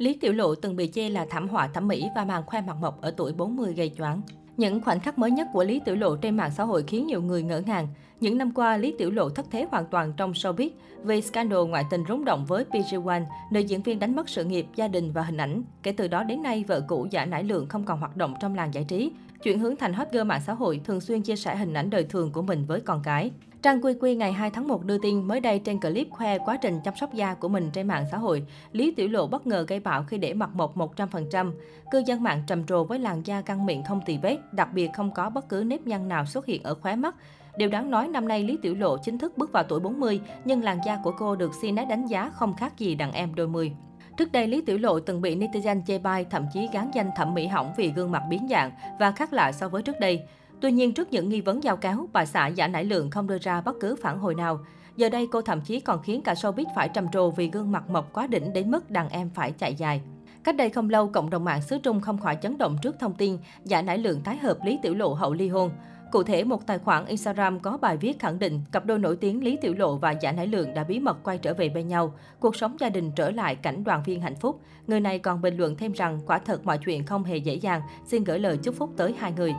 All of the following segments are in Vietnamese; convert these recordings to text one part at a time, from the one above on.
Lý Tiểu Lộ từng bị chê là thảm họa thẩm mỹ và màn khoe mặt mộc ở tuổi 40 gây choáng. Những khoảnh khắc mới nhất của Lý Tiểu Lộ trên mạng xã hội khiến nhiều người ngỡ ngàng. Những năm qua, Lý Tiểu Lộ thất thế hoàn toàn trong showbiz vì scandal ngoại tình rúng động với PG1, nữ diễn viên đánh mất sự nghiệp, gia đình và hình ảnh. Kể từ đó đến nay, vợ cũ giả nải lượng không còn hoạt động trong làng giải trí, chuyển hướng thành hot girl mạng xã hội, thường xuyên chia sẻ hình ảnh đời thường của mình với con cái. Trang Quy Quy ngày 2 tháng 1 đưa tin mới đây trên clip khoe quá trình chăm sóc da của mình trên mạng xã hội. Lý Tiểu Lộ bất ngờ gây bão khi để mặt mộc 100%. Cư dân mạng trầm trồ với làn da căng miệng không tì vết, đặc biệt không có bất cứ nếp nhăn nào xuất hiện ở khóe mắt. Điều đáng nói năm nay Lý Tiểu Lộ chính thức bước vào tuổi 40, nhưng làn da của cô được CNET đánh giá không khác gì đàn em đôi mươi. Trước đây, Lý Tiểu Lộ từng bị netizen chê bai, thậm chí gán danh thẩm mỹ hỏng vì gương mặt biến dạng và khác lạ so với trước đây. Tuy nhiên, trước những nghi vấn giao cáo, bà xã giả nải lượng không đưa ra bất cứ phản hồi nào. Giờ đây, cô thậm chí còn khiến cả showbiz phải trầm trồ vì gương mặt mộc quá đỉnh đến mức đàn em phải chạy dài. Cách đây không lâu, cộng đồng mạng xứ Trung không khỏi chấn động trước thông tin giả nải lượng tái hợp Lý Tiểu Lộ hậu ly hôn. Cụ thể, một tài khoản Instagram có bài viết khẳng định cặp đôi nổi tiếng Lý Tiểu Lộ và Giả Nải Lượng đã bí mật quay trở về bên nhau, cuộc sống gia đình trở lại cảnh đoàn viên hạnh phúc. Người này còn bình luận thêm rằng quả thật mọi chuyện không hề dễ dàng, xin gửi lời chúc phúc tới hai người.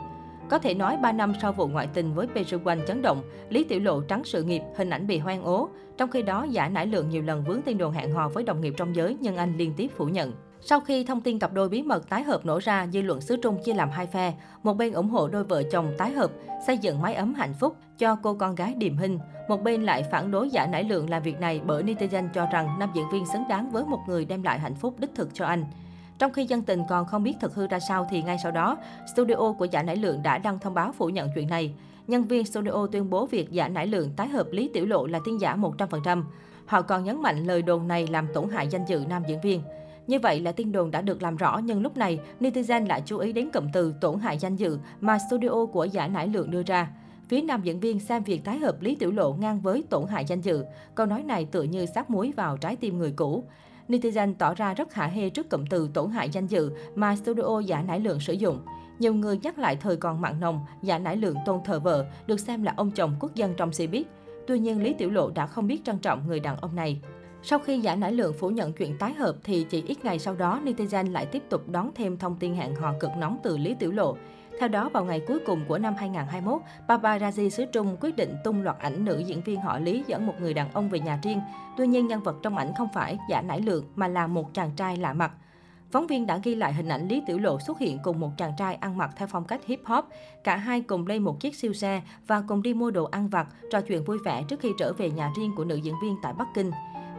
Có thể nói 3 năm sau vụ ngoại tình với Pejuan chấn động, Lý Tiểu Lộ trắng sự nghiệp, hình ảnh bị hoang ố. Trong khi đó, Giả Nải Lượng nhiều lần vướng tin đồn hẹn hò với đồng nghiệp trong giới, nhưng anh liên tiếp phủ nhận. Sau khi thông tin cặp đôi bí mật tái hợp nổ ra, dư luận xứ Trung chia làm hai phe. Một bên ủng hộ đôi vợ chồng tái hợp, xây dựng mái ấm hạnh phúc cho cô con gái điềm hình. Một bên lại phản đối giả nải lượng làm việc này bởi netizen cho rằng nam diễn viên xứng đáng với một người đem lại hạnh phúc đích thực cho anh. Trong khi dân tình còn không biết thật hư ra sao thì ngay sau đó, studio của Giả Nải Lượng đã đăng thông báo phủ nhận chuyện này. Nhân viên studio tuyên bố việc Giả Nải Lượng tái hợp Lý Tiểu Lộ là tin giả 100%. Họ còn nhấn mạnh lời đồn này làm tổn hại danh dự nam diễn viên. Như vậy là tin đồn đã được làm rõ nhưng lúc này netizen lại chú ý đến cụm từ tổn hại danh dự mà studio của Giả Nải Lượng đưa ra. Phía nam diễn viên xem việc tái hợp Lý Tiểu Lộ ngang với tổn hại danh dự. Câu nói này tựa như sát muối vào trái tim người cũ. Netizen tỏ ra rất hạ hê trước cụm từ tổn hại danh dự mà studio giả nải lượng sử dụng. Nhiều người nhắc lại thời còn mặn nồng, giả nải lượng tôn thờ vợ, được xem là ông chồng quốc dân trong showbiz. Tuy nhiên, Lý Tiểu Lộ đã không biết trân trọng người đàn ông này. Sau khi giả nải lượng phủ nhận chuyện tái hợp thì chỉ ít ngày sau đó, netizen lại tiếp tục đón thêm thông tin hẹn hò cực nóng từ Lý Tiểu Lộ. Theo đó, vào ngày cuối cùng của năm 2021, paparazzi xứ Trung quyết định tung loạt ảnh nữ diễn viên họ Lý dẫn một người đàn ông về nhà riêng. Tuy nhiên, nhân vật trong ảnh không phải giả nải lượng mà là một chàng trai lạ mặt. Phóng viên đã ghi lại hình ảnh Lý Tiểu Lộ xuất hiện cùng một chàng trai ăn mặc theo phong cách hip hop. Cả hai cùng lên một chiếc siêu xe và cùng đi mua đồ ăn vặt, trò chuyện vui vẻ trước khi trở về nhà riêng của nữ diễn viên tại Bắc Kinh.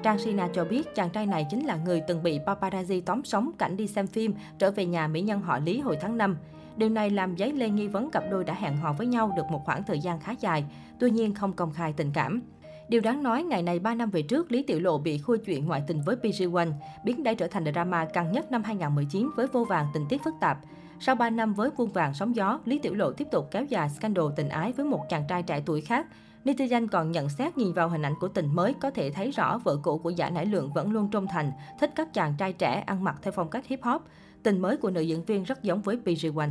Trang Sina cho biết chàng trai này chính là người từng bị paparazzi tóm sống cảnh đi xem phim trở về nhà mỹ nhân họ Lý hồi tháng 5. Điều này làm dấy lên nghi vấn cặp đôi đã hẹn hò với nhau được một khoảng thời gian khá dài, tuy nhiên không công khai tình cảm. Điều đáng nói, ngày này 3 năm về trước, Lý Tiểu Lộ bị khui chuyện ngoại tình với PG1, biến đây trở thành drama căng nhất năm 2019 với vô vàng tình tiết phức tạp. Sau 3 năm với vuông vàng sóng gió, Lý Tiểu Lộ tiếp tục kéo dài scandal tình ái với một chàng trai trẻ tuổi khác. Netizen còn nhận xét nhìn vào hình ảnh của tình mới có thể thấy rõ vợ cũ của giả nải lượng vẫn luôn trung thành, thích các chàng trai trẻ ăn mặc theo phong cách hip hop. Tình mới của nữ diễn viên rất giống với PG One.